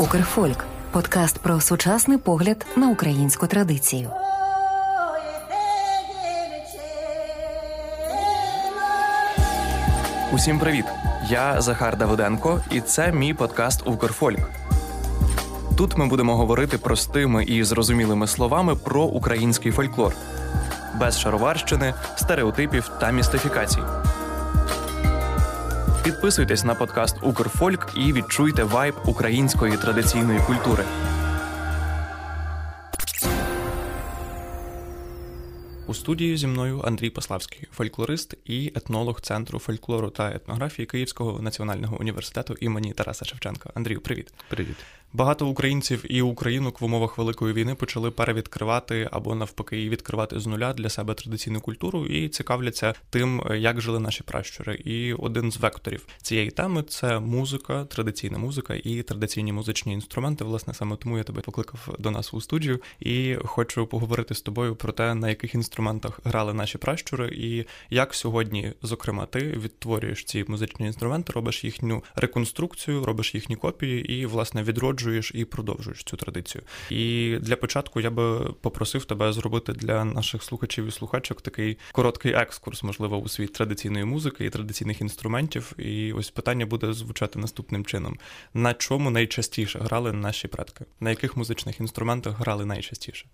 Укрфольк подкаст про сучасний погляд на українську традицію. Усім привіт! Я Захар Давиденко, і це мій подкаст Укрфольк. Тут ми будемо говорити простими і зрозумілими словами про український фольклор, без шароварщини, стереотипів та містифікацій. Підписуйтесь на подкаст Укрфольк і відчуйте вайб української традиційної культури. У студії зі мною Андрій Пославський, фольклорист і етнолог Центру фольклору та етнографії Київського національного університету імені Тараса Шевченка. Андрію, привіт. Привіт. Багато українців і українок в умовах великої війни почали перевідкривати або навпаки відкривати з нуля для себе традиційну культуру і цікавляться тим, як жили наші пращури. І один з векторів цієї теми це музика, традиційна музика і традиційні музичні інструменти. Власне, саме тому я тебе покликав до нас у студію і хочу поговорити з тобою про те, на яких інструментах грали наші пращури, і як сьогодні, зокрема, ти відтворюєш ці музичні інструменти, робиш їхню реконструкцію, робиш їхні копії і власне відроджуєш відроджуєш і продовжуєш цю традицію. І для початку я би попросив тебе зробити для наших слухачів і слухачок такий короткий екскурс, можливо, у світ традиційної музики і традиційних інструментів. І ось питання буде звучати наступним чином: на чому найчастіше грали наші предки? На яких музичних інструментах грали найчастіше?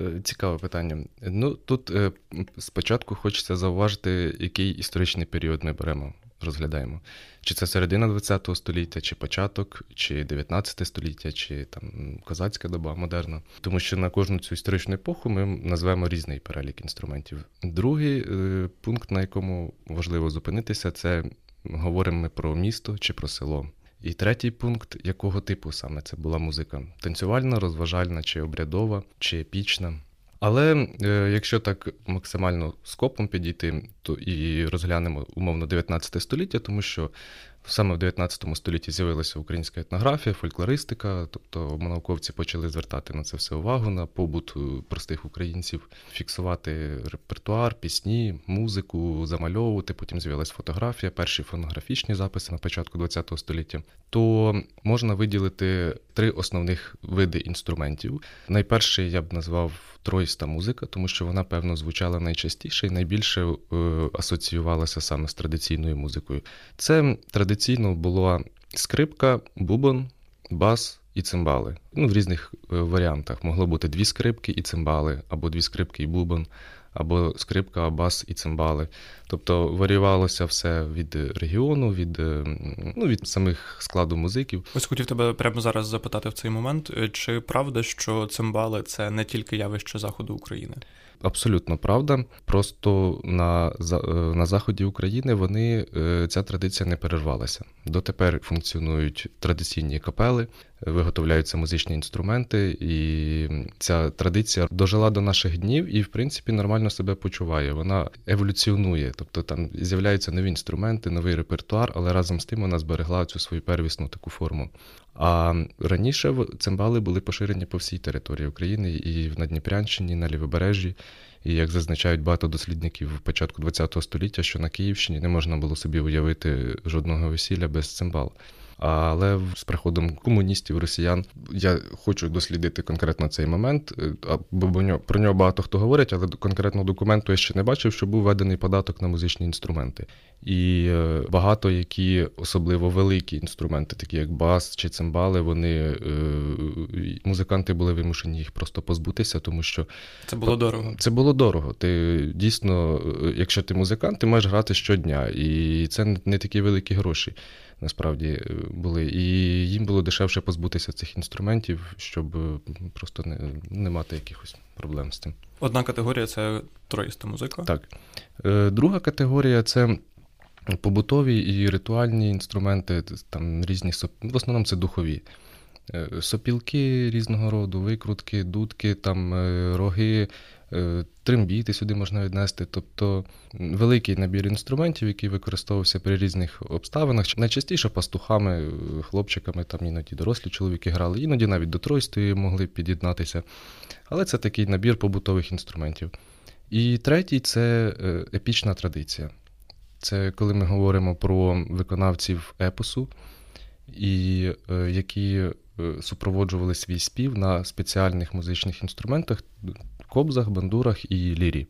Е, цікаве питання. Ну тут е, спочатку хочеться зауважити, який історичний період ми беремо розглядаємо. Чи це середина ХХ століття, чи початок, чи 19 століття, чи там козацька доба модерна. Тому що на кожну цю історичну епоху ми назвемо різний перелік інструментів. Другий е, пункт, на якому важливо зупинитися, це говоримо ми про місто чи про село. І третій пункт, якого типу саме це була музика: танцювальна, розважальна, чи обрядова, чи епічна. Але е, якщо так максимально скопом підійти, то і розглянемо умовно 19 століття, тому що Саме в 19 столітті з'явилася українська етнографія, фольклористика, тобто науковці почали звертати на це все увагу, на побут е, простих українців, фіксувати репертуар, пісні, музику, замальовувати. Потім з'явилася фотографія, перші фонографічні записи на початку ХХ століття. То можна виділити три основних види інструментів. Найперший я б назвав троїста музика, тому що вона, певно, звучала найчастіше і найбільше е, асоціювалася саме з традиційною музикою. Це традиційно була скрипка, бубон, бас. І цимбали. Ну, в різних е, варіантах. Могло бути дві скрипки і цимбали, або дві скрипки і бубон, або скрипка, бас і цимбали. Тобто варіювалося все від регіону, від е, ну, від самих складу музиків. Ось хотів тебе прямо зараз запитати в цей момент: чи правда, що цимбали це не тільки явище заходу України? Абсолютно правда. Просто на е, на заході України вони е, ця традиція не перервалася. Дотепер функціонують традиційні капели, виготовляються музичні інструменти, і ця традиція дожила до наших днів і, в принципі, нормально себе почуває. Вона еволюціонує, тобто там з'являються нові інструменти, новий репертуар, але разом з тим вона зберегла цю свою первісну таку форму. А раніше цимбали були поширені по всій території України і в Надніпрянщині, на Лівобережжі. І як зазначають багато дослідників початку ХХ століття, що на Київщині не можна було собі уявити жодного весілля без цимбал. Але з приходом комуністів, росіян я хочу дослідити конкретно цей момент, е, бо про нього багато хто говорить, але конкретно документу я ще не бачив, що був введений податок на музичні інструменти. І е, багато які, особливо великі інструменти, такі як бас чи цимбали, вони е, музиканти були вимушені їх просто позбутися, тому що це було дорого. Це було дорого. Ти дійсно, якщо ти музикант, ти маєш грати щодня, і це не такі великі гроші насправді е, були. І їм було дешевше позбутися цих інструментів, щоб е, просто не, не мати якихось проблем з тим. Одна категорія це троїста музика. Так. Е, друга категорія це. Побутові і ритуальні інструменти, там різні в основному це духові. Сопілки різного роду, викрутки, дудки, там роги, трембіти сюди можна віднести, тобто великий набір інструментів, який використовувався при різних обставинах. Найчастіше пастухами, е, хлопчиками, там іноді дорослі чоловіки грали, іноді навіть до тройстої могли під'єднатися. Але це такий набір побутових інструментів. І третій це е, епічна традиція. Це коли ми говоримо про виконавців епосу, і які супроводжували свій спів на спеціальних музичних інструментах кобзах, бандурах і лірі.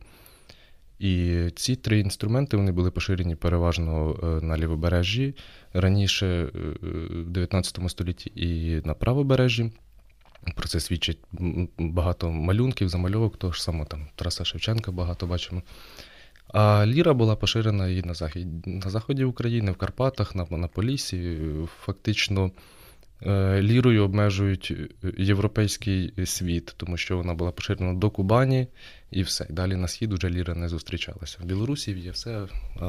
І ці три інструменти вони були поширені переважно на лівобережжі, раніше в 19 столітті і на правобережжі. Про це свідчить багато малюнків, замальовок, того ж самого там Тараса Шевченка багато бачимо. А ліра була поширена і на захід, на заході України, в Карпатах, на, на Полісі. Фактично е, лірою обмежують європейський світ, тому що вона була поширена до Кубані і все. Далі на схід уже ліра не зустрічалася. В Білорусі є все, а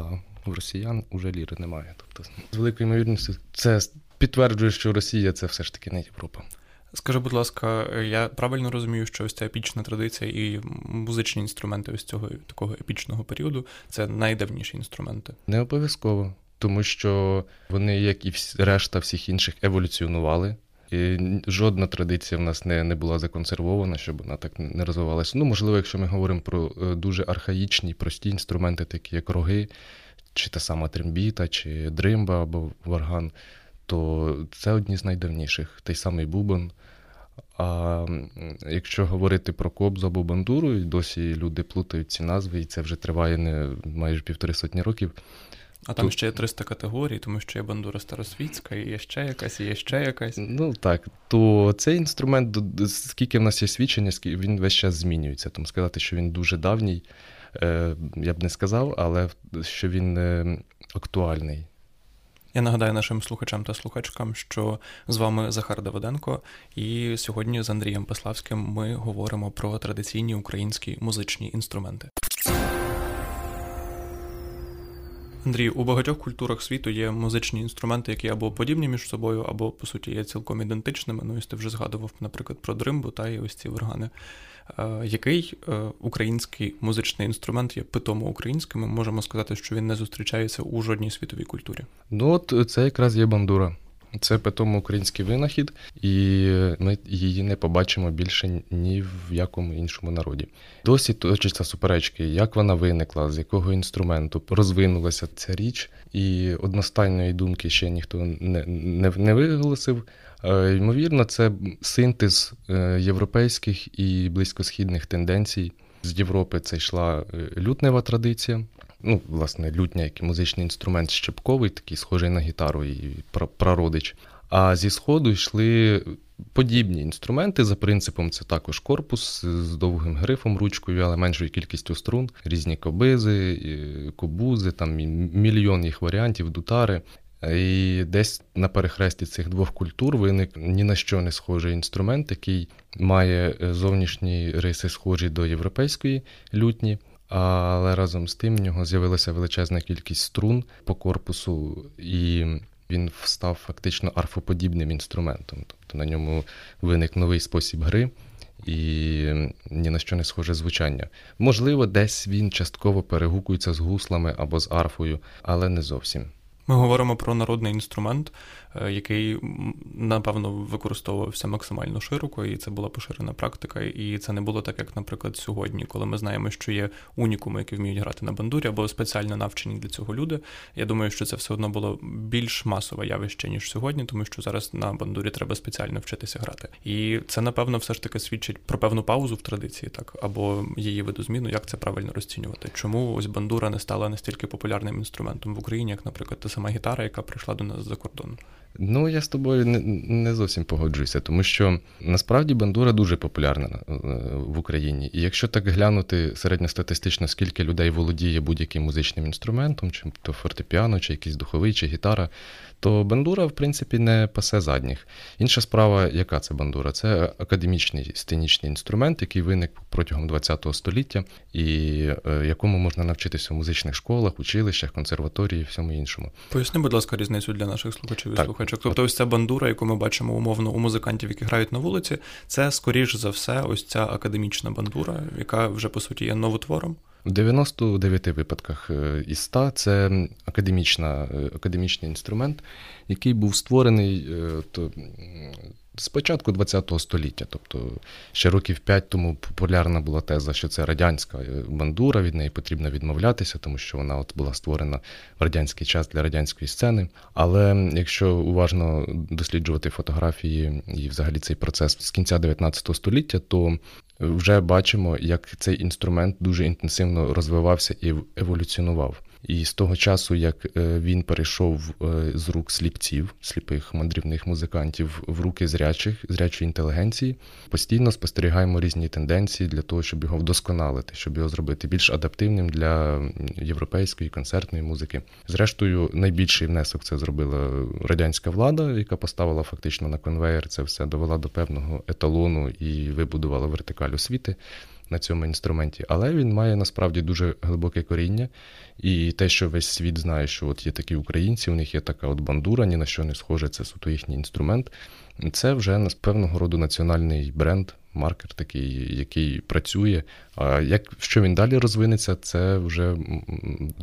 в росіян уже ліри немає. Тобто, з великою ймовірністю, це підтверджує, що Росія це все ж таки не Європа. Скажи, будь ласка, я правильно розумію, що ось ця епічна традиція і музичні інструменти ось цього такого епічного періоду це найдавніші інструменти? Не обов'язково, тому що вони, як і решта всіх інших, еволюціонували. І Жодна традиція в нас не не була законсервована, щоб вона так не розвивалася. Ну, можливо, якщо ми говоримо про е, дуже архаїчні, прості інструменти, такі як роги, чи та сама трембіта, чи дримба або варган, то це одні з найдавніших, той самий Бубон. А якщо говорити про кобзу або бандуру, і досі люди плутають ці назви, і це вже триває не майже півтори сотні років. А там ще є 300 категорій, тому що є бандура старосвітська, і є ще якась, і є ще якась. Ну так, то цей інструмент, скільки в нас є свідчення, він весь час змінюється. Тому сказати, що він дуже давній, е, я б не сказав, але що він е, актуальний. Я нагадаю нашим слухачам та слухачкам, що з вами Захар Давиденко, і сьогодні з Андрієм Пеславським ми говоримо про традиційні українські музичні інструменти. Андрій, у багатьох культурах світу є музичні інструменти, які або подібні між собою, або по суті є цілком ідентичними. Ну, ось ти вже згадував, наприклад, про дримбу та і ось ці органи. Е, який е, український музичний інструмент є питомо українським? Ми можемо сказати, що він не зустрічається у жодній світовій культурі. Ну от це якраз є бандура. Це питомо український винахід, і ми її не побачимо більше ні в якому іншому народі. Досі точаться суперечки, як вона виникла, з якого інструменту розвинулася ця річ, і одностайної думки ще ніхто не, не, не виголосив. Е, ймовірно, це синтез е, європейських і близькосхідних тенденцій. З Європи це йшла е, лютнева традиція. Ну, власне, лютня, як і музичний інструмент щепковий, такий схожий на гітару і прародич. А зі сходу йшли подібні інструменти. За принципом, це також корпус з довгим грифом, ручкою, але меншою кількістю струн, різні кобизи, кобузи, там мільйон їх варіантів, дутари. І десь на перехресті цих двох культур виник ні на що не схожий інструмент, який має е, зовнішні риси схожі до європейської лютні, але разом з тим в нього з'явилася величезна кількість струн по корпусу, і він став фактично арфоподібним інструментом. Тобто на ньому виник новий спосіб гри. І ні на що не схоже звучання. Можливо, десь він частково перегукується з гуслами або з арфою, але не зовсім. Ми говоримо про народний інструмент, Е, який напевно використовувався максимально широко, і це була поширена практика. І це не було так, як, наприклад, сьогодні, коли ми знаємо, що є унікуми, які вміють грати на бандурі, або спеціально навчені для цього люди. Я думаю, що це все одно було більш масове явище ніж сьогодні, тому що зараз на бандурі треба спеціально вчитися грати. І це напевно все ж таки свідчить про певну паузу в традиції, так або її видозміну, як це правильно розцінювати. Чому ось бандура не стала настільки популярним інструментом в Україні, як, наприклад, сама гітара, яка прийшла до нас з-за кордону? Ну, я з тобою не не зовсім погоджуюся, тому що насправді бандура дуже популярна е, в Україні. І якщо так глянути середньостатистично, скільки людей володіє будь-яким музичним інструментом, чи то фортепіано, чи якийсь духовий, чи гітара, то бандура, в принципі, не пасе задніх. Інша справа, яка це бандура? Це академічний сценічний інструмент, який виник протягом ХХ століття, і е, якому можна навчитися в музичних школах, училищах, консерваторії, всьому іншому. Поясни, будь ласка, різницю для наших слухачів і так. Слухачок. Тобто, ось ця бандура, яку ми бачимо умовно у музикантів, які грають на вулиці, це скоріш за все, ось ця академічна бандура, яка вже по суті є новотвором. У 99 випадках е, із 100 це академічна, е, академічний інструмент, який був створений то, з початку ХХ століття. Тобто ще років п'ять тому популярна була теза, що це радянська бандура, від неї потрібно відмовлятися, тому що вона от була створена в радянський час для радянської сцени. Але якщо уважно досліджувати фотографії і взагалі цей процес з кінця 19 століття, то вже бачимо, як цей інструмент дуже інтенсивно розвивався і еволюціонував. І з того часу, як е, він перейшов е, з рук сліпців, сліпих мандрівних музикантів, в руки зрячих, зрячої інтелігенції, постійно спостерігаємо різні тенденції для того, щоб його вдосконалити, щоб його зробити більш адаптивним для європейської концертної музики. Зрештою, найбільший внесок це зробила радянська влада, яка поставила фактично на конвейер це все, довела до певного еталону і вибудувала вертикаль освіти на цьому інструменті, але він має насправді дуже глибоке коріння. І те, що весь світ знає, що от є такі українці, у них є така от бандура, ні на що не схоже, це суто їхній інструмент. Це вже з певного роду національний бренд, маркер такий, який працює. А як що він далі розвинеться, це вже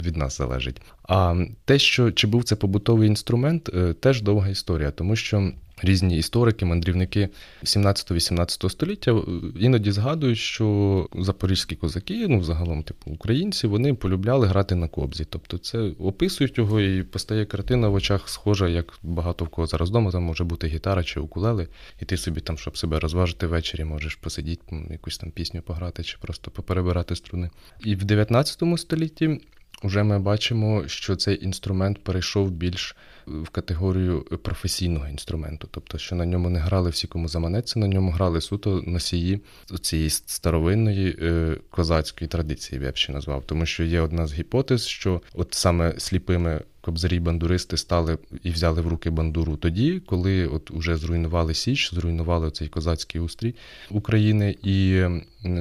від нас залежить. А те, що чи був це побутовий інструмент, е, теж довга історія, тому що різні історики, мандрівники 17-18 століття е, іноді згадують, що запорізькі козаки, ну загалом, типу українці, вони полюбляли грати на кобзі. Тобто це описують його, і постає картина в очах схожа, як багато в кого зараз вдома, там може бути гітара чи укулели, і ти собі там, щоб себе розважити ввечері, можеш посидіти, якусь там пісню пограти, чи просто поперебирати струни. І в 19 столітті вже ми бачимо, що цей інструмент перейшов більш в категорію професійного інструменту, тобто, що на ньому не грали всі, кому заманеться, на ньому грали суто носії цієї старовинної е, козацької традиції, я б ще назвав, тому що є одна з гіпотез, що от саме сліпими кобзарі бандуристи стали і взяли в руки бандуру тоді, коли от уже зруйнували Січ, зруйнували цей козацький устрій України, і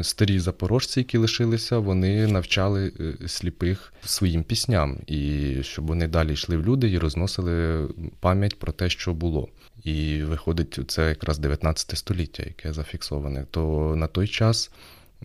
старі запорожці, які лишилися, вони навчали е, сліпих своїм пісням, і щоб вони далі йшли в люди і розносили пам'ять про те, що було. І виходить, це якраз 19 століття, яке зафіксоване. То на той час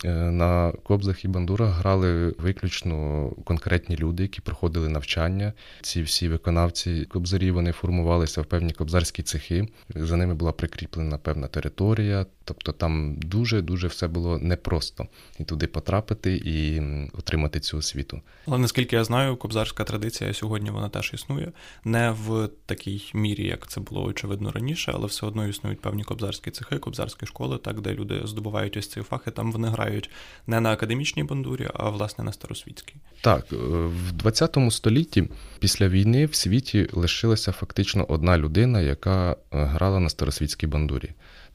на кобзах і бандурах грали виключно конкретні люди, які проходили навчання. Ці всі виконавці кобзарі вони формувалися в певні кобзарські цехи. За ними була прикріплена певна територія. Тобто там дуже-дуже все було непросто і туди потрапити і отримати цю освіту. Але наскільки я знаю, кобзарська традиція сьогодні вона теж існує не в такій мірі, як це було очевидно раніше, але все одно існують певні кобзарські цехи, кобзарські школи, так де люди здобувають ось ці фахи. Там вони грають не на академічній бандурі, а власне на старосвітській. Так е, в 20 столітті після війни в світі лишилася фактично одна людина, яка е, грала на старосвітській бандурі.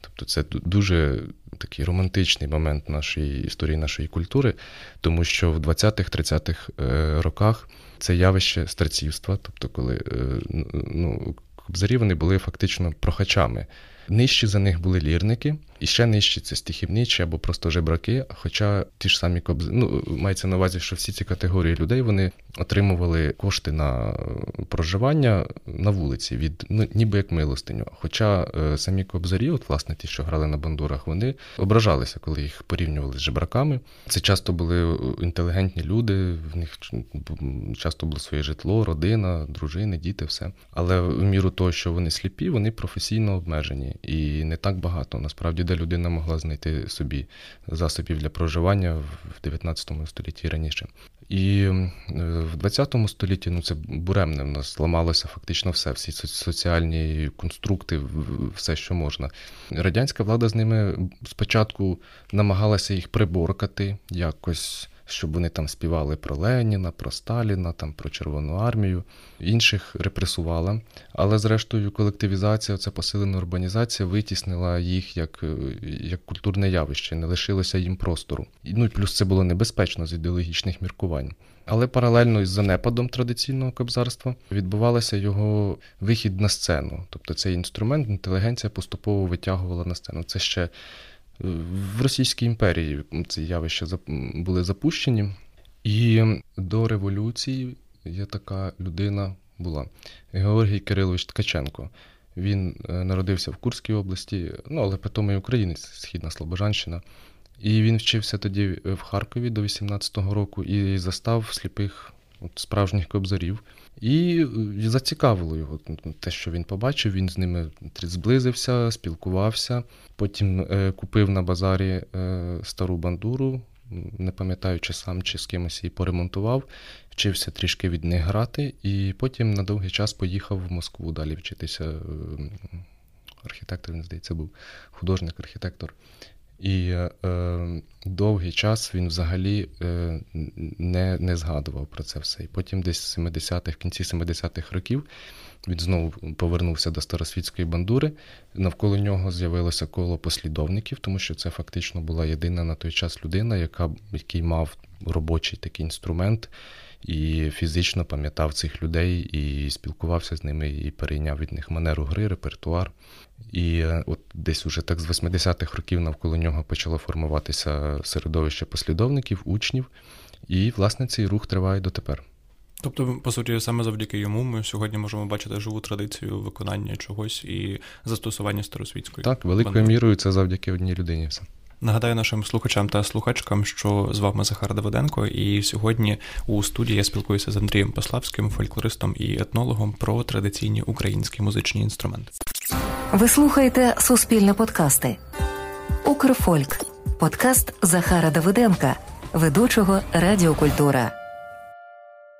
Тобто це дуже такий романтичний момент нашої історії нашої культури, тому що в 20-30-х е, роках це явище старцівства, тобто, коли ну, кобзарі вони були фактично прохачами. Нижчі за них були лірники, і ще нижчі це стихівничі або просто жебраки. Хоча ті ж самі кобзи, ну мається на увазі, що всі ці категорії людей вони отримували кошти на проживання на вулиці від ну ніби як милостиню. Хоча е, самі кобзарі, от власне ті, що грали на бандурах, вони ображалися, коли їх порівнювали з жебраками. Це часто були інтелігентні люди, в них часто було своє житло, родина, дружини, діти, все. Але в міру того, що вони сліпі, вони професійно обмежені і не так багато насправді де людина могла знайти собі засобів для проживання в 19 столітті і раніше. І в 20 столітті ну це буремне в нас зламалося фактично все, всі соціальні конструкти, все, що можна. Радянська влада з ними спочатку намагалася їх приборкати якось щоб вони там співали про Леніна, про Сталіна, там про Червону армію, інших репресувала. Але, зрештою, колективізація, ця посилена урбанізація витіснила їх як е, як культурне явище, не лишилося їм простору. Ну і плюс це було небезпечно з ідеологічних міркувань. Але паралельно із занепадом традиційного кобзарства відбувався його вихід на сцену. Тобто цей інструмент інтелігенція поступово витягувала на сцену. Це ще в Російській імперії ці явища були запущені, і до революції є така людина була Георгій Кирилович Ткаченко. Він е, народився в Курській області, ну але потім і українець, Східна Слобожанщина. І він вчився тоді в Харкові до 18-го року і застав сліпих от справжніх кобзарів. І зацікавило його те, що він побачив. Він з ними зблизився, спілкувався. Потім е, купив на базарі е, стару бандуру, не пам'ятаю, чи сам, чи з кимось її поремонтував, вчився трішки від них грати, і потім на довгий час поїхав в Москву далі вчитися. Е, архітектор, він здається, був художник-архітектор. І е, довгий час він взагалі е, не не згадував про це все. І потім десь 70-х, в кінці 70-х років він знову повернувся до старосвітської бандури. Навколо нього з'явилося коло послідовників, тому що це фактично була єдина на той час людина, яка, який мав робочий такий інструмент. І фізично пам'ятав цих людей, і спілкувався з ними, і перейняв від них манеру гри, репертуар. І е, от десь уже так з 80-х років навколо нього почало формуватися середовище послідовників, учнів, і, власне, цей рух триває дотепер. Тобто, по суті, саме завдяки йому ми сьогодні можемо бачити живу традицію виконання чогось і застосування старосвітської. Так, великою мірою це завдяки одній людині. все. Нагадаю нашим слухачам та слухачкам, що з вами Захар Давиденко, і сьогодні у студії я спілкуюся з Андрієм Пославським, фольклористом і етнологом про традиційні українські музичні інструменти. Ви слухаєте суспільне подкасти. Укрфольк. Подкаст Захара Давиденка, ведучого Радіокультура.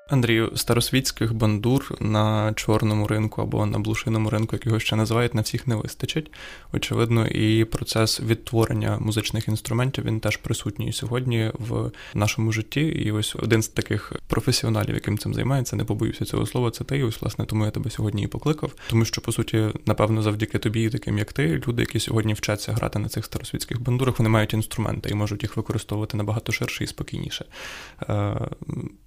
Андрію, старосвітських бандур на чорному ринку або на блушиному ринку, як його ще називають, на всіх не вистачить. Очевидно, і процес відтворення музичних інструментів він теж присутній сьогодні в нашому житті. І ось один з таких професіоналів, яким цим займається, не побоюся цього слова. Це ти. І ось власне тому я тебе сьогодні і покликав. Тому що, по суті, напевно, завдяки тобі, таким як ти, люди, які сьогодні вчаться грати на цих старосвітських бандурах, вони мають інструменти і можуть їх використовувати набагато ширше і спокійніше. Е,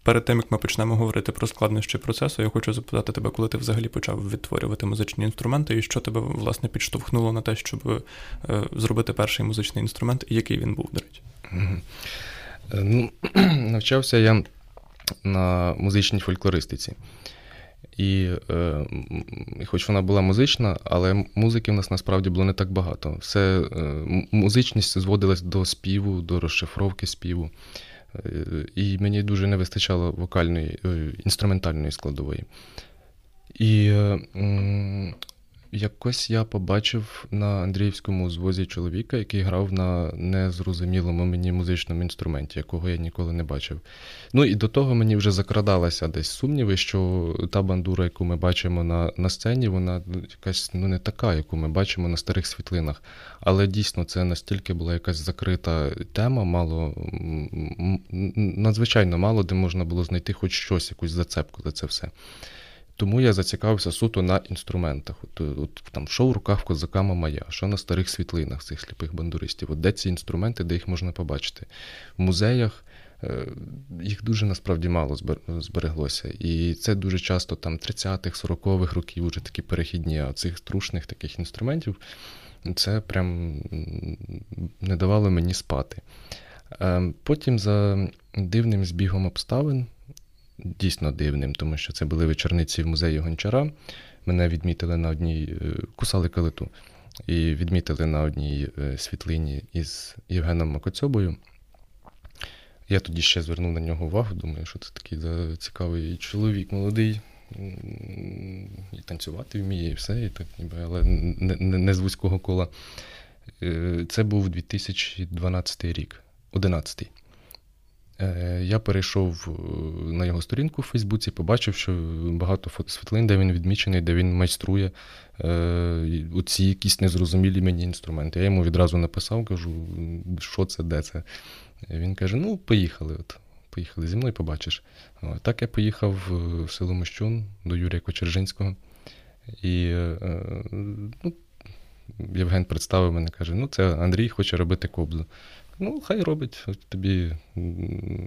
перед тим як ми почнемо почнемо говорити про складнощі процесу, я хочу запитати тебе, коли ти взагалі почав відтворювати музичні інструменти, і що тебе власне підштовхнуло на те, щоб е, зробити перший музичний інструмент, і який він був, до речі? Е, ну, Навчався я на музичній фольклористиці. І е, хоч вона була музична, але музики в нас насправді було не так багато. Все, е, Музичність зводилась до співу, до розшифровки співу. І мені дуже не вистачало вокальної, е, інструментальної складової. І Якось я побачив на Андріївському звозі чоловіка, який грав на незрозумілому мені музичному інструменті, якого я ніколи не бачив. Ну і до того мені вже закрадалися десь сумніви, що та бандура, яку ми бачимо на на сцені, вона якась ну, не така, яку ми бачимо на старих світлинах. Але дійсно це настільки була якась закрита тема, мало надзвичайно мало, де можна було знайти хоч щось, якусь зацепку за це все. Тому я зацікавився суто на інструментах. От, от там що в руках козака Мамая, що на старих світлинах цих сліпих бандуристів. От Де ці інструменти, де їх можна побачити? В музеях е, їх дуже насправді мало збереглося. І це дуже часто там 30-х, 40-х років вже такі перехідні, а цих трушних таких інструментів це прям не давало мені спати. Е, потім за дивним збігом обставин дійсно дивним, тому що це були вечорниці в музеї Гончара. Мене відмітили на одній, е, кусали калиту, і відмітили на одній е, світлині із Євгеном Макоцьобою. Я тоді ще звернув на нього увагу, думаю, що це такий цікавий чоловік молодий. І танцювати вміє, і все, і так, ніби, але не, не, не з вузького кола. Е, це був 2012 рік, 11-й. Е, я перейшов е, на його сторінку в Фейсбуці, побачив, що багато фотосвітлин, де він відмічений, де він майструє е, оці якісь незрозумілі мені інструменти. Я йому відразу написав, кажу, що це, де це. Він каже: ну, поїхали. от. Поїхали зі мною, побачиш. Так я поїхав в село Мощун до Юрія Кочержинського. І ну, Євген представив мене, каже: ну, це Андрій хоче робити кобзу. Ну, хай робить. От тобі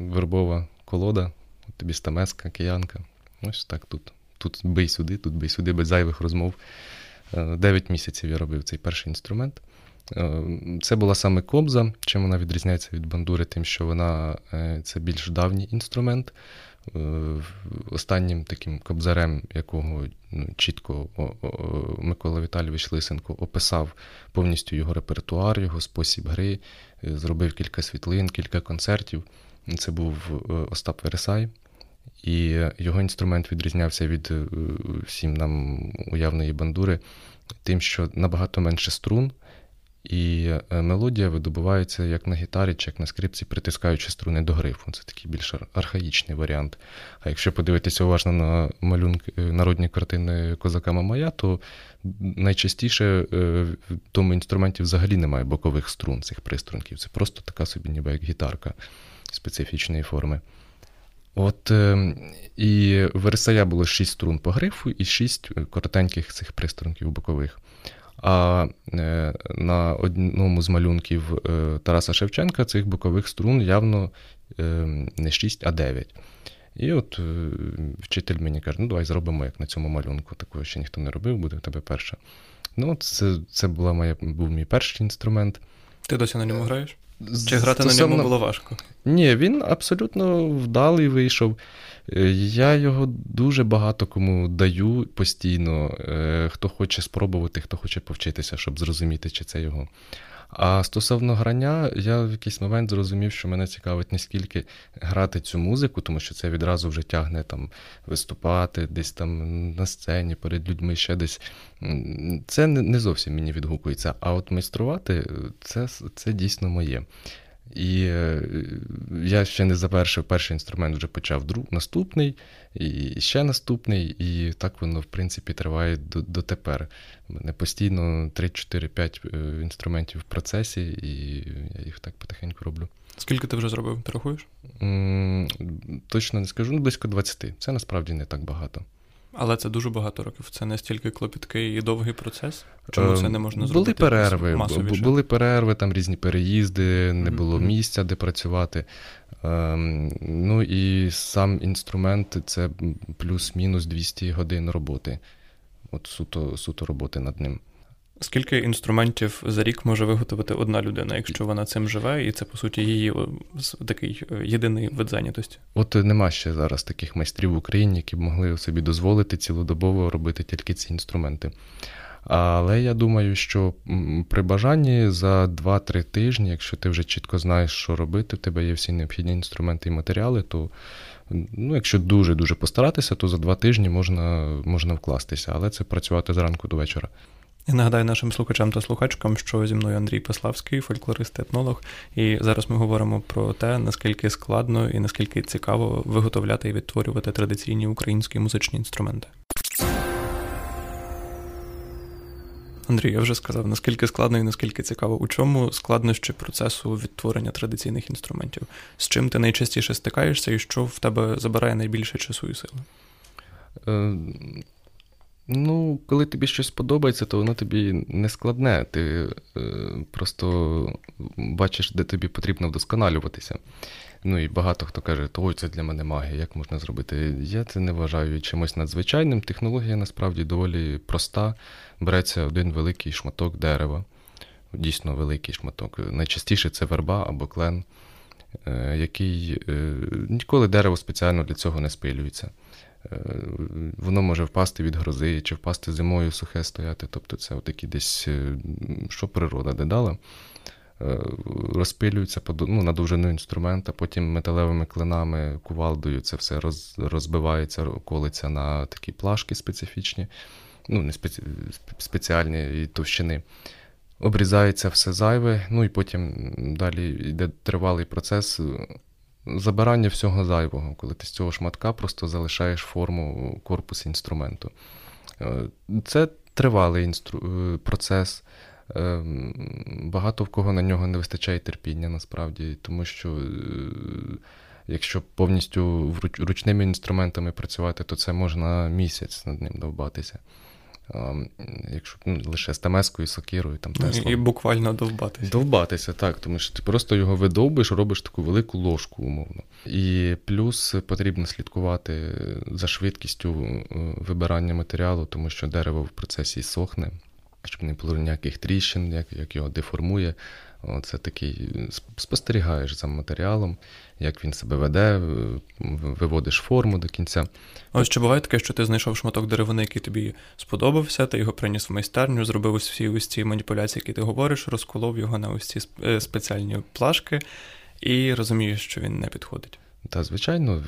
вербова колода, от тобі стамеска, киянка. Ось так тут. Тут бий сюди, тут бий сюди, без зайвих розмов. Е, дев'ять місяців я робив цей перший інструмент. Е, це була саме кобза. Чим вона відрізняється від бандури, тим, що вона е, це більш давній інструмент. Останнім таким кобзарем, якого ну, чітко Микола Віталійович Лисенко описав повністю його репертуар, його спосіб гри, зробив кілька світлин, кілька концертів. Це був е, Остап Вересай, І його інструмент відрізнявся від е, всім нам уявної бандури, тим, що набагато менше струн, і е, мелодія видобувається як на гітарі, чи як на скрипці, притискаючи струни до грифу. Це такий більш архаїчний варіант. А якщо подивитися уважно на малюнки е, народні картини козака Мамая, то найчастіше в тому інструменті взагалі немає бокових струн цих приструнків. Це просто така собі, ніби як гітарка специфічної форми. От е, і в Вересая було 6 струн по грифу і 6 коротеньких цих приструнків бокових. А е, на одному з малюнків е, Тараса Шевченка цих бокових струн явно не 6, а 9. І от вчитель мені каже: ну давай зробимо як на цьому малюнку. Такого ще ніхто не робив, буде в тебе перше. Ну, це це була моя, був мій перший інструмент. Ти досі на ньому граєш? Чи грати Стосовно... на ньому було важко? Ні, він абсолютно вдалий вийшов. Е, я його дуже багато кому даю постійно. Е, хто хоче спробувати, хто хоче повчитися, щоб зрозуміти, чи це його. А стосовно грання, я в якийсь момент зрозумів, що мене цікавить не скільки грати цю музику, тому що це відразу вже тягне там виступати, десь там на сцені перед людьми ще десь. Це не зовсім мені відгукується. А от майструвати це, це дійсно моє. І е, я ще не завершив перший інструмент, вже почав друг, наступний, і ще наступний, і так воно, в принципі, триває дотепер. У мене постійно 3-4-5 е, інструментів в процесі, і я їх так потихеньку роблю. Скільки ти вже зробив? Ти рахуєш? Точно не скажу, ну близько 20. Це насправді не так багато. Але це дуже багато років. Це настільки клопіткий і довгий процес. Чому це не можна зробити? Були перерви, масовіше? були перерви, там різні переїзди, не було mm-hmm. місця, де працювати. Ем, ну і сам інструмент це плюс-мінус 200 годин роботи. От суто, суто роботи над ним. Скільки інструментів за рік може виготовити одна людина, якщо вона цим живе, і це по суті її такий е, єдиний вид зайнятості? От нема ще зараз таких майстрів в Україні, які б могли собі дозволити цілодобово робити тільки ці інструменти. Але я думаю, що при бажанні за 2-3 тижні, якщо ти вже чітко знаєш, що робити, в тебе є всі необхідні інструменти і матеріали, то ну, якщо дуже-дуже постаратися, то за 2 тижні можна, можна вкластися, але це працювати зранку до вечора. Я нагадаю нашим слухачам та слухачкам, що зі мною Андрій Паславський, фольклорист етнолог, і зараз ми говоримо про те, наскільки складно і наскільки цікаво виготовляти і відтворювати традиційні українські музичні інструменти. Андрій, я вже сказав, наскільки складно і наскільки цікаво, у чому складнощі процесу відтворення традиційних інструментів? З чим ти найчастіше стикаєшся, і що в тебе забирає найбільше часу і сили? Ну, коли тобі щось подобається, то воно тобі не складне. Ти е, просто бачиш, де тобі потрібно вдосконалюватися. Ну і багато хто каже, ой, це для мене магія, як можна зробити? Я це не вважаю чимось надзвичайним. Технологія насправді доволі проста. Береться один великий шматок дерева, дійсно великий шматок. Найчастіше це верба або клен, е, який е, ніколи дерево спеціально для цього не спилюється. Е, воно може впасти від грози, чи впасти зимою сухе стояти. Тобто це такі десь, е, що природа де дала. Е, розпилюється ну, на довжину інструмента, потім металевими клинами, кувалдою це все роз, розбивається, колиться на такі плашки специфічні, ну, не спеці... спеціальні товщини. Обрізається все зайве, ну і потім далі йде тривалий процес забирання всього зайвого, коли ти з цього шматка просто залишаєш форму корпус інструменту. Е, це тривалий інстру... Е, процес. Е, багато в кого на нього не вистачає терпіння насправді, тому що якщо повністю ручними інструментами працювати, то це можна місяць над ним довбатися якщо ну, лише стамескою, сокирою, там Теслом. І буквально довбатися. Довбатися, так, тому що ти просто його видовбиш, робиш таку велику ложку, умовно. І плюс потрібно слідкувати за швидкістю е, вибирання матеріалу, тому що дерево в процесі сохне, щоб не було ніяких тріщин, як, як його деформує. Це такий спостерігаєш за матеріалом, як він себе веде, виводиш форму до кінця. Ось чи буває таке, що ти знайшов шматок деревини, який тобі сподобався, ти його приніс в майстерню, зробив ось всі ось ці маніпуляції, які ти говориш, розколов його на ось ці е, спеціальні плашки, і розумієш, що він не підходить. Та, звичайно,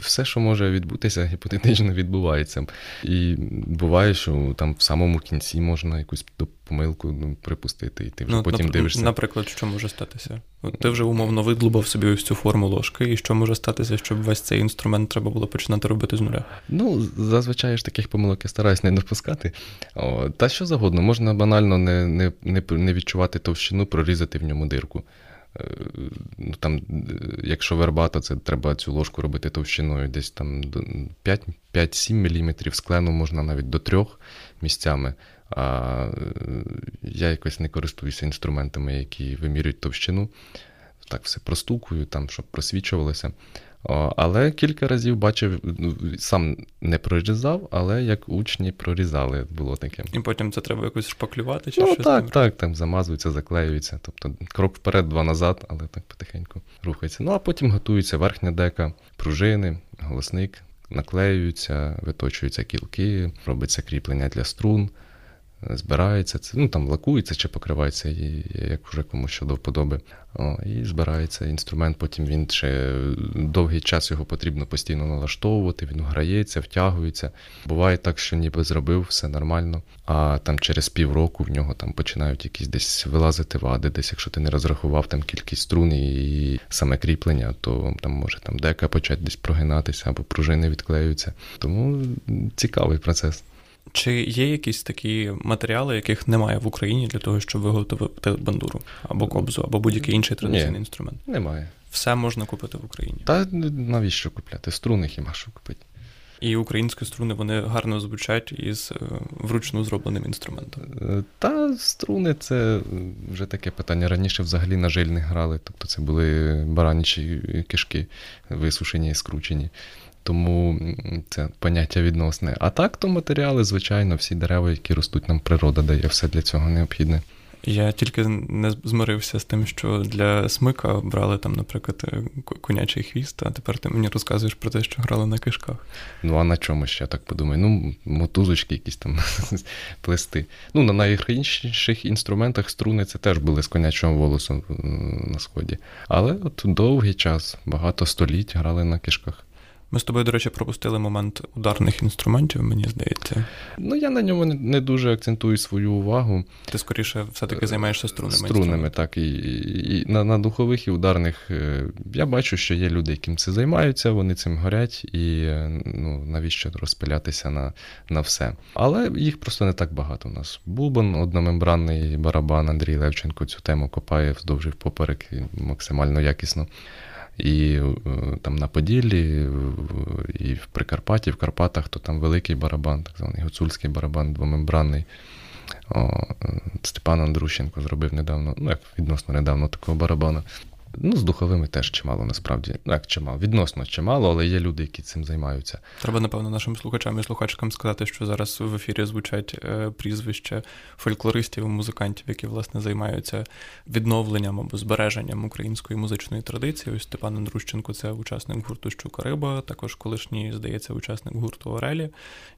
все, що може відбутися, гіпотетично відбувається. І буває, що там в самому кінці можна якусь помилку ну, припустити, і ти вже ну, потім нап- дивишся. Наприклад, що може статися? От Ти вже умовно видлубав собі ось цю форму ложки, і що може статися, щоб весь цей інструмент треба було починати робити з нуля? Ну, зазвичай ж таких помилок я стараюсь не допускати. О, Та що завгодно, можна банально не, не, не, не відчувати товщину, прорізати в ньому дирку. Е, ну, там, Якщо вербата, це треба цю ложку робити товщиною десь там 5-7 мм, склену можна навіть до 3 місцями. А е, я якось не користуюся інструментами, які вимірюють товщину. Так все простукую, там, щоб просвічувалося. Але кілька разів бачив, ну, сам не прорізав, але як учні прорізали, було таке. І потім це треба якось шпаклювати чи ну, щось? Так, так, там замазуються, заклеюються. Тобто крок вперед, два назад, але так потихеньку рухається. Ну а потім готується верхня дека, пружини, голосник, наклеюються, виточуються кілки, робиться кріплення для струн збирається, це, ну там лакується чи покривається, і, як вже комусь що до вподоби. О, І збирається інструмент, потім він ще довгий час його потрібно постійно налаштовувати, він грається, втягується. Буває так, що ніби зробив, все нормально, а там через півроку в нього там починають якісь десь вилазити вади, десь, якщо ти не розрахував там кількість струн і саме кріплення, то там може там дека почати десь прогинатися або пружини відклеюються. Тому цікавий процес. Чи є якісь такі матеріали, яких немає в Україні для того, щоб виготовити бандуру або кобзу, або будь-який інший традиційний Ні, інструмент? Немає. Все можна купити в Україні. Та навіщо купляти? Струни хіба що купити? І українські струни вони гарно звучать із е, вручну зробленим інструментом. Е, та струни це вже таке питання. Раніше взагалі на жильних грали, тобто це були баранічі кишки, висушені і скручені тому це поняття відносне. А так, то матеріали, звичайно, всі дерева, які ростуть, нам природа дає все для цього необхідне. Я тільки не змирився з тим, що для смика брали там, наприклад, е, конячий хвіст, а тепер ти мені розказуєш про те, що грали на кишках. Ну, а на чому ще я так подумаю? Ну, мотузочки якісь там плести. Ну, на найгріших інструментах струни це теж були з конячого волосу на сході. Але от довгий час, багато століть грали на кишках. Ми з тобою, до речі, пропустили момент ударних інструментів, мені здається. Ну, я на ньому не дуже акцентую свою увагу. Ти скоріше все-таки займаєшся струнами. Струнами, так. І, і на на духових і ударних е, я бачу, що є люди, яким це займаються, вони цим горять, і е, ну, навіщо розпилятися на на все. Але їх просто не так багато у нас. Бубон, одномембранний барабан Андрій Левченко цю тему копає вздовж і поперек максимально якісно і е, там на Поділлі, і в Прикарпатті, в Карпатах, то там великий барабан, так званий гуцульський барабан, двомембранний. О, е, Степан Андрущенко зробив недавно, ну як відносно недавно такого барабана. Ну, з духовими теж чимало, насправді. Ну, як чимало, відносно чимало, але є люди, які цим займаються. Треба, напевно, нашим слухачам і слухачкам сказати, що зараз в ефірі звучать е, прізвища фольклористів і музикантів, які, власне, займаються відновленням або збереженням української музичної традиції. Ось Степан Андрущенко це учасник гурту Щука Риба, також колишній, здається, учасник гурту Орелі,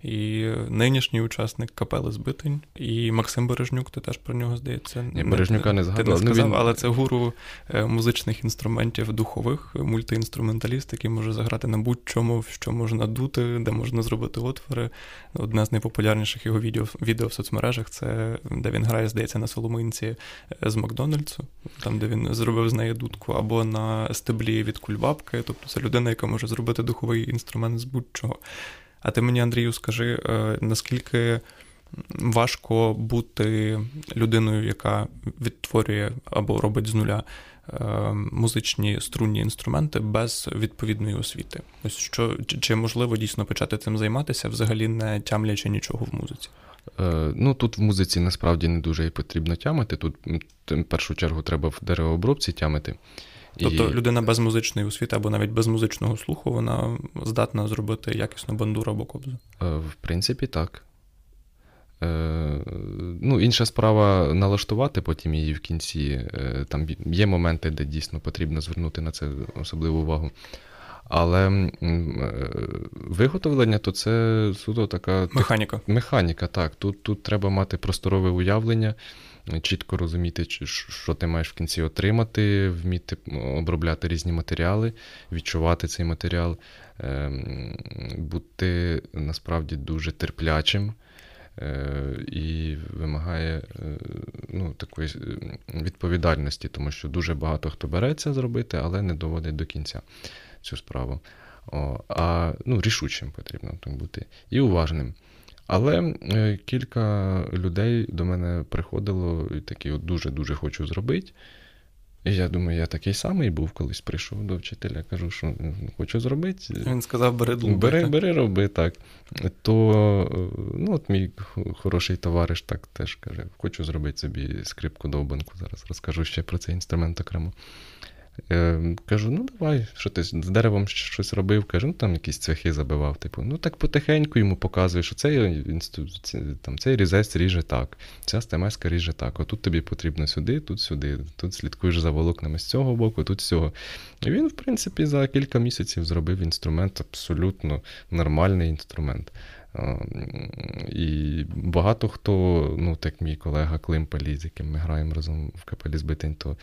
і нинішній учасник капели Збитень, і Максим Бережнюк, ти теж про нього здається. Ні, Бережнюка не згадав. Ти не сказав, ну, але це гуру е, музичної музичних інструментів духових, мультиінструменталіст, який може заграти на будь-чому, що можна дути, де можна зробити отвори. Одне з найпопулярніших його відео відео в соцмережах це де він грає, здається, на Соломинці е, з Макдональдсу, там де він зробив з неї дудку, або на стеблі від кульбабки. Тобто це людина, яка може зробити духовий інструмент з будь-чого. А ти мені, Андрію, скажи, е, наскільки. Важко бути людиною, яка відтворює або робить з нуля музичні струнні інструменти без відповідної освіти. Ось що чи, чи можливо дійсно почати цим займатися, взагалі не тямлячи нічого в музиці? Е, ну тут в музиці насправді не дуже і потрібно тямити. Тут в першу чергу треба в деревообробці тямити. Тобто і... людина без музичної освіти або навіть без музичного слуху, вона здатна зробити якісну бандуру або кобзу? Е, в принципі, так. Ну, Інша справа налаштувати потім її в кінці. Е, там є моменти, де дійсно потрібно звернути на це особливу увагу. Але е, виготовлення то це суто така механіка. Механіка, так. Тут тут треба мати просторове уявлення, чітко розуміти, що ти маєш в кінці отримати, вміти обробляти різні матеріали, відчувати цей матеріал, ем, бути насправді дуже терплячим. Е, і вимагає е, ну, такої відповідальності, тому що дуже багато хто береться зробити, але не доводить до кінця цю справу. О, А ну, рішучим потрібно так бути і уважним. Але е, кілька людей до мене приходило і такі от дуже-дуже хочу зробити. І я думаю, я такий самий був, колись прийшов до вчителя, кажу, що хочу зробити. Він сказав, бери луби. Бери, бери, роби так. То ну, от мій хороший товариш так теж каже: хочу зробити собі скрипку довбанку. Зараз розкажу ще про цей інструмент окремо. Е, Кажу, ну давай, що ти з деревом щось робив? Кажу, ну там якісь цвяхи забивав. Типу, ну так потихеньку йому показує, що цей там, цей різець ріже так, ця стемеска ріже так. Отут тобі потрібно сюди, тут сюди, тут слідкуєш за волокнами з цього боку, тут з цього. І він, в принципі, за кілька місяців зробив інструмент, абсолютно нормальний інструмент. І багато хто, ну так мій колега Клим Палі, з яким ми граємо разом в капелі Збитень, то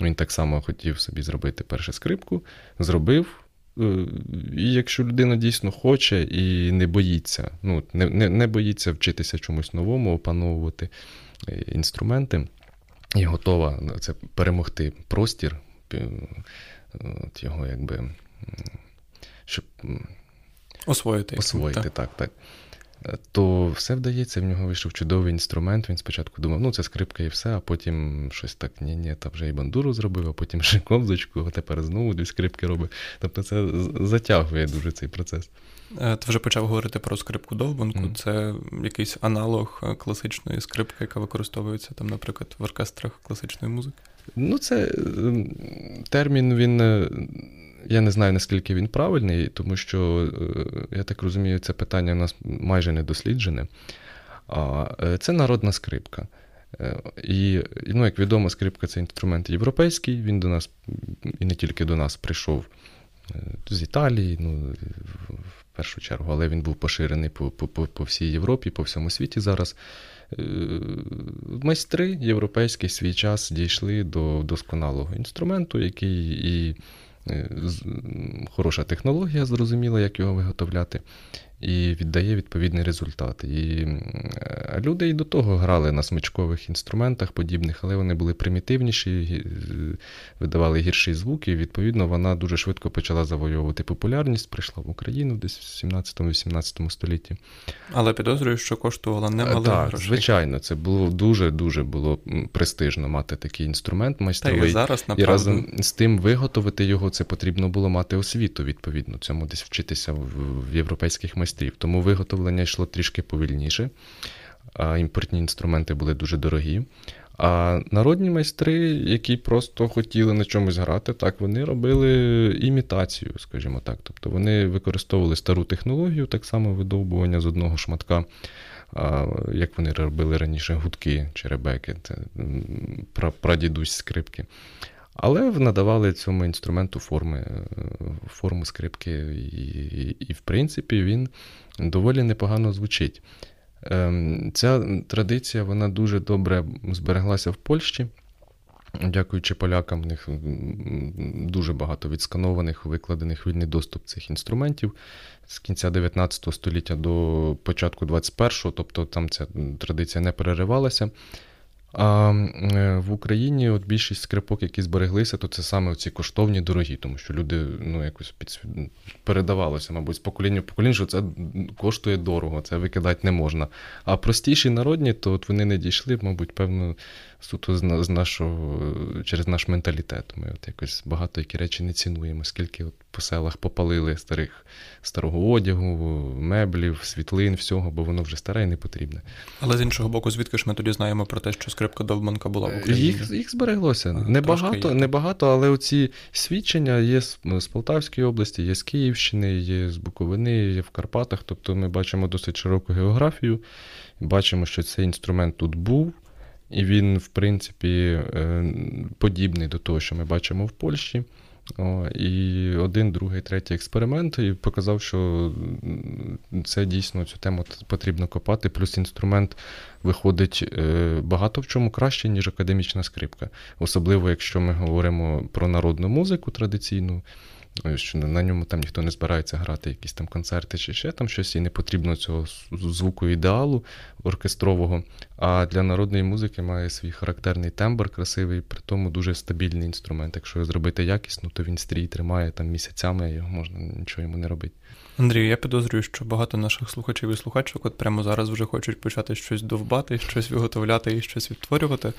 він так само хотів собі зробити першу скрипку, зробив. Е, і якщо людина дійсно хоче і не боїться, ну, не, не, не боїться вчитися чомусь новому, опановувати е, інструменти, і готова це перемогти простір, от його якби, щоб Освоїти. Освоїти, так, так. так. То все вдається, в нього вийшов чудовий інструмент. Він спочатку думав, ну це скрипка і все, а потім щось так, ні-ні, та вже і бандуру зробив, а потім ще ковзочку, а тепер знову дві скрипки робить. Тобто це затягує дуже цей процес. Е, ти вже почав говорити про скрипку довбанку. Mm. Це якийсь аналог е, класичної скрипки, яка використовується там, наприклад, в оркестрах класичної музики. Ну, це ем, термін він е, я не знаю, наскільки він правильний, тому що, е, я так розумію, це питання у нас майже не досліджене. Е, Це народна скрипка. Е, і, ну, як відомо, скрипка це інструмент європейський, він до нас і не тільки до нас прийшов з Італії, ну, в першу чергу, але він був поширений по по, по всій Європі, по всьому світі зараз. Майстри європейські свій час дійшли до досконалого інструменту, який і хороша технологія, зрозуміла, як його виготовляти і віддає відповідний результат. І люди і до того грали на смичкових інструментах подібних, але вони були примітивніші, видавали гірший звук, і відповідно вона дуже швидко почала завойовувати популярність, прийшла в Україну десь в 17-18 столітті. Але підозрюю, що коштувала немало Так, грошей. Звичайно, це було дуже-дуже було престижно мати такий інструмент майстровий. Та і зараз, І разом з тим виготовити його це потрібно було мати освіту, відповідно, цьому десь вчитися в європейських майстрах майстрів. Тому виготовлення йшло трішки повільніше, імпортні інструменти були дуже дорогі. А народні майстри, які просто хотіли на чомусь грати, так вони робили імітацію, скажімо так. Тобто вони використовували стару технологію, так само видовбування з одного шматка, як вони робили раніше гудки, черебеки, це прадідусь скрипки. Але надавали цьому інструменту форми, е, форму скрипки, і, і, і, в принципі, він доволі непогано звучить. Ем, ця традиція вона дуже добре збереглася в Польщі. Дякуючи полякам, в них дуже багато відсканованих, викладених вільний доступ цих інструментів з кінця 19 століття до початку 21-го, тобто там ця традиція не переривалася. А е, в Україні от більшість скрипок, які збереглися, то це саме ці коштовні дорогі, тому що люди ну, якось під... передавалося, мабуть, з покоління в покоління, що це коштує дорого, це викидати не можна. А простіші народні, то от вони не дійшли, мабуть, певно, суто з нашого, через наш менталітет. Ми от якось багато які речі не цінуємо, скільки от по селах попалили старих, старого одягу, меблів, світлин, всього, бо воно вже старе і не потрібне. Але з іншого боку, звідки ж ми тоді знаємо про те, що скрипка Довбанка була в Україні? Їх їх збереглося. Небагато, небагато, але оці свідчення є з Полтавської області, є з Київщини, є з Буковини, є в Карпатах. Тобто ми бачимо досить широку географію, бачимо, що цей інструмент тут був. І він, в принципі, е, подібний до того, що ми бачимо в Польщі. О, І один, другий, третій експеримент і показав, що це дійсно цю тему потрібно копати. Плюс інструмент виходить е, багато в чому краще, ніж академічна скрипка. Особливо, якщо ми говоримо про народну музику традиційну. Що на ньому там ніхто не збирається грати якісь там концерти чи ще там щось, і не потрібно цього звуку ідеалу оркестрового. А для народної музики має свій характерний тембр, красивий, при тому дуже стабільний інструмент. Якщо його зробити якісно, то він стрій тримає там місяцями, його можна нічого йому не робити. Андрію, я підозрюю, що багато наших слухачів і слухачок от прямо зараз вже хочуть почати щось довбати, щось виготовляти і щось відтворювати.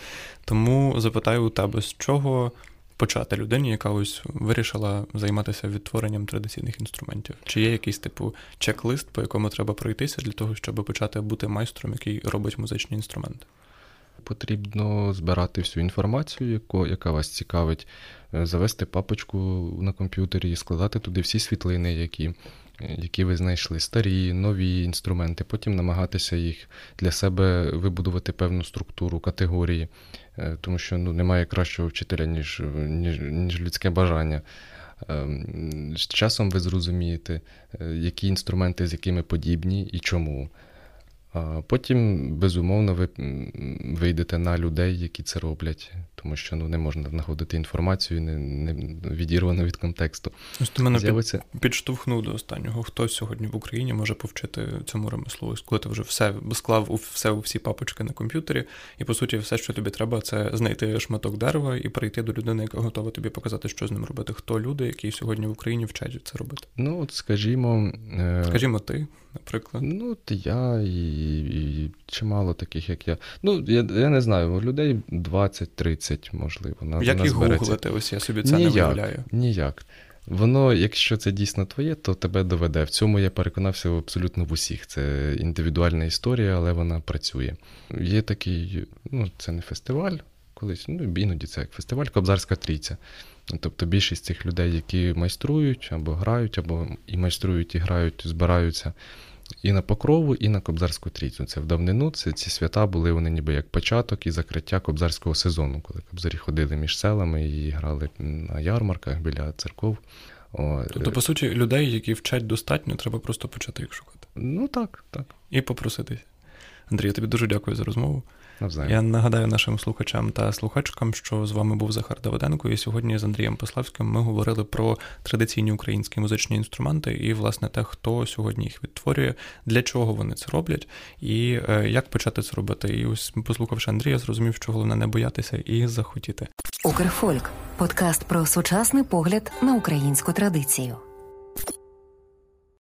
Тому запитаю у тебе, з чого почати людині, яка ось вирішила займатися відтворенням традиційних інструментів? Чи є якийсь типу чек-лист, по якому треба пройтися для того, щоб почати бути майстром, який робить музичні інструменти? Потрібно збирати всю інформацію, яку, яка вас цікавить, е, завести папочку на комп'ютері і складати туди всі світлини, які які ви знайшли, старі, нові інструменти, потім намагатися їх для себе вибудувати певну структуру, категорії, е, тому що ну, немає кращого вчителя, ніж, ніж, ніж людське бажання. Ем, з часом ви зрозумієте, е, які інструменти з якими подібні і чому. Потім, безумовно, ви вийдете на людей, які це роблять, тому що ну, не можна знаходити інформацію, не, не відірвано від контексту. Ось ти мене З'явиться... підштовхнув до останнього. Хто сьогодні в Україні може повчити цьому ремеслу? Коли ти вже все склав у все у всі папочки на комп'ютері, і по суті, все, що тобі треба, це знайти шматок дерева і прийти до людини, яка готова тобі показати, що з ним робити. Хто люди, які сьогодні в Україні вчать це робити? Ну, от скажімо, е, скажімо, ти наприклад? Ну, от я і, і чимало таких, як я. Ну, я я не знаю, людей 20-30, можливо. На, Як їх гуглити? Ось я собі це ніяк, не виявляю. Ніяк. Воно, якщо це дійсно твоє, то тебе доведе. В цьому я переконався абсолютно в усіх. Це індивідуальна історія, але вона працює. Є такий, ну, це не фестиваль, колись, ну іноді це як фестиваль, Кобзарська трійця. Тобто більшість цих людей, які майструють або грають, або і майструють, і грають, збираються і на Покрову, і на Кобзарську трійцю. Це в давнину. Це ці свята були вони ніби як початок і закриття кобзарського сезону, коли кобзарі ходили між селами і грали на ярмарках біля церков. О, Тобто, по суті, людей, які вчать достатньо, треба просто почати їх шукати. Ну так, так. І попроситись. Андрій, я тобі дуже дякую за розмову. Навзаєм. Я нагадаю нашим слухачам та слухачкам, що з вами був Захар Давиденко, і сьогодні з Андрієм Пославським ми говорили про традиційні українські музичні інструменти і, власне, те, хто сьогодні їх відтворює, для чого вони це роблять, і е, як почати це робити. І ось, послухавши Андрія, зрозумів, що головне не боятися і захотіти. Укрфольк подкаст про сучасний погляд на українську традицію.